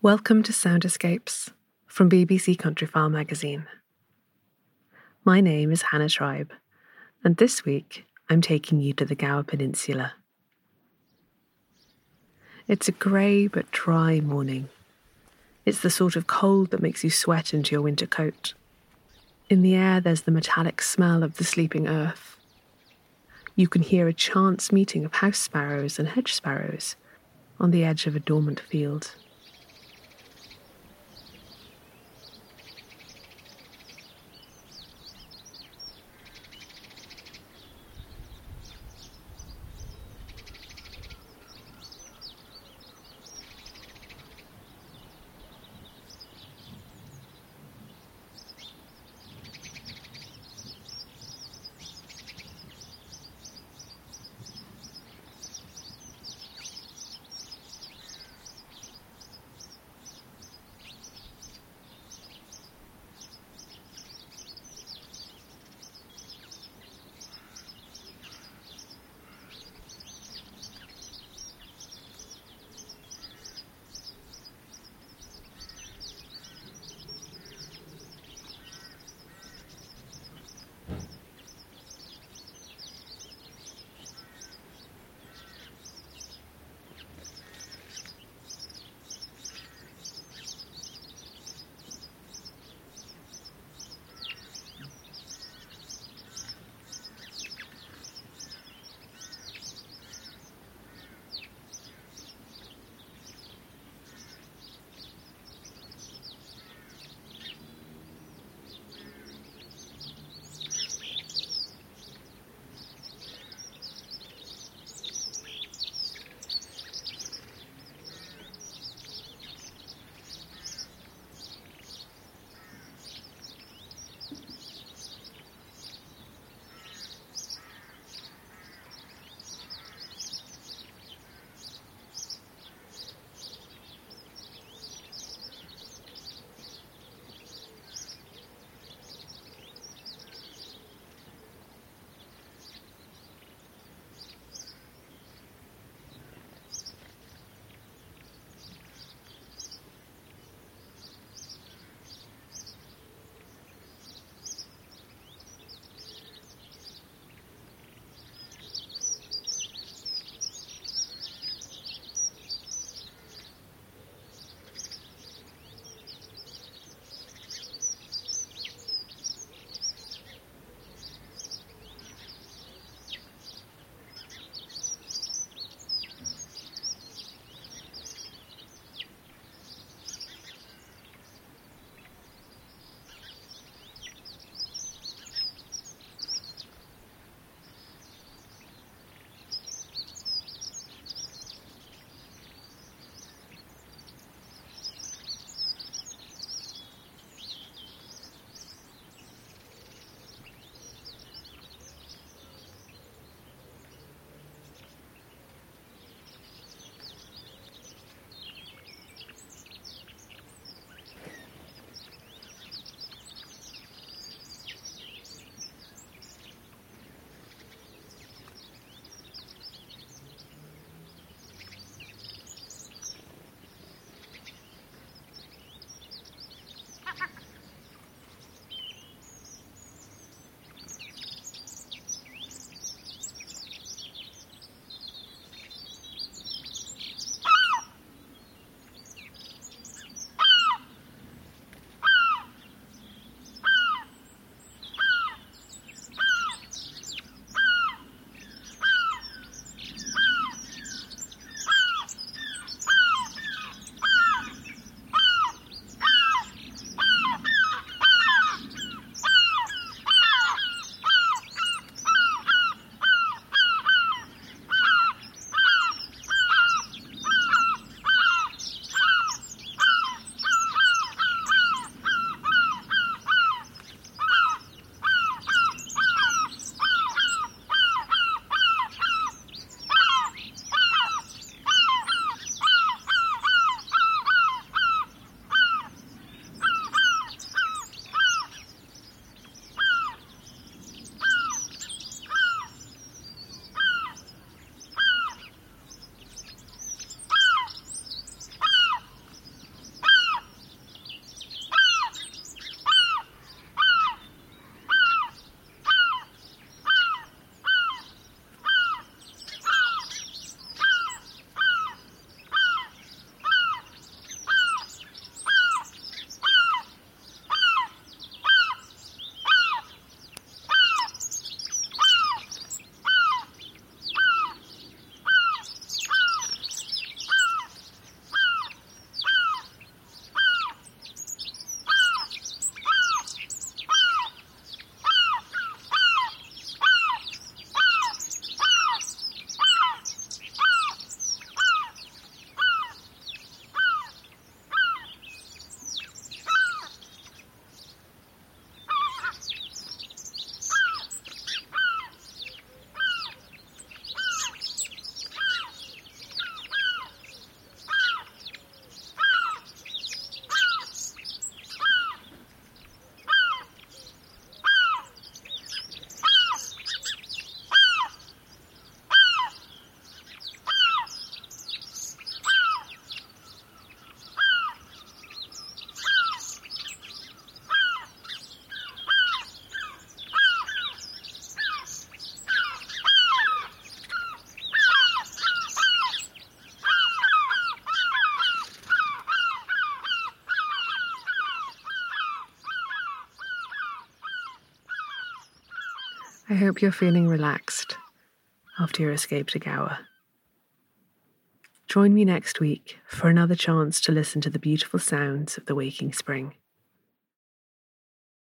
Welcome to Sound Escapes from BBC Countryfile magazine. My name is Hannah Tribe, and this week I'm taking you to the Gower Peninsula. It's a grey but dry morning. It's the sort of cold that makes you sweat into your winter coat. In the air, there's the metallic smell of the sleeping earth. You can hear a chance meeting of house sparrows and hedge sparrows on the edge of a dormant field. I hope you're feeling relaxed after your escape to Gower. Join me next week for another chance to listen to the beautiful sounds of the waking spring.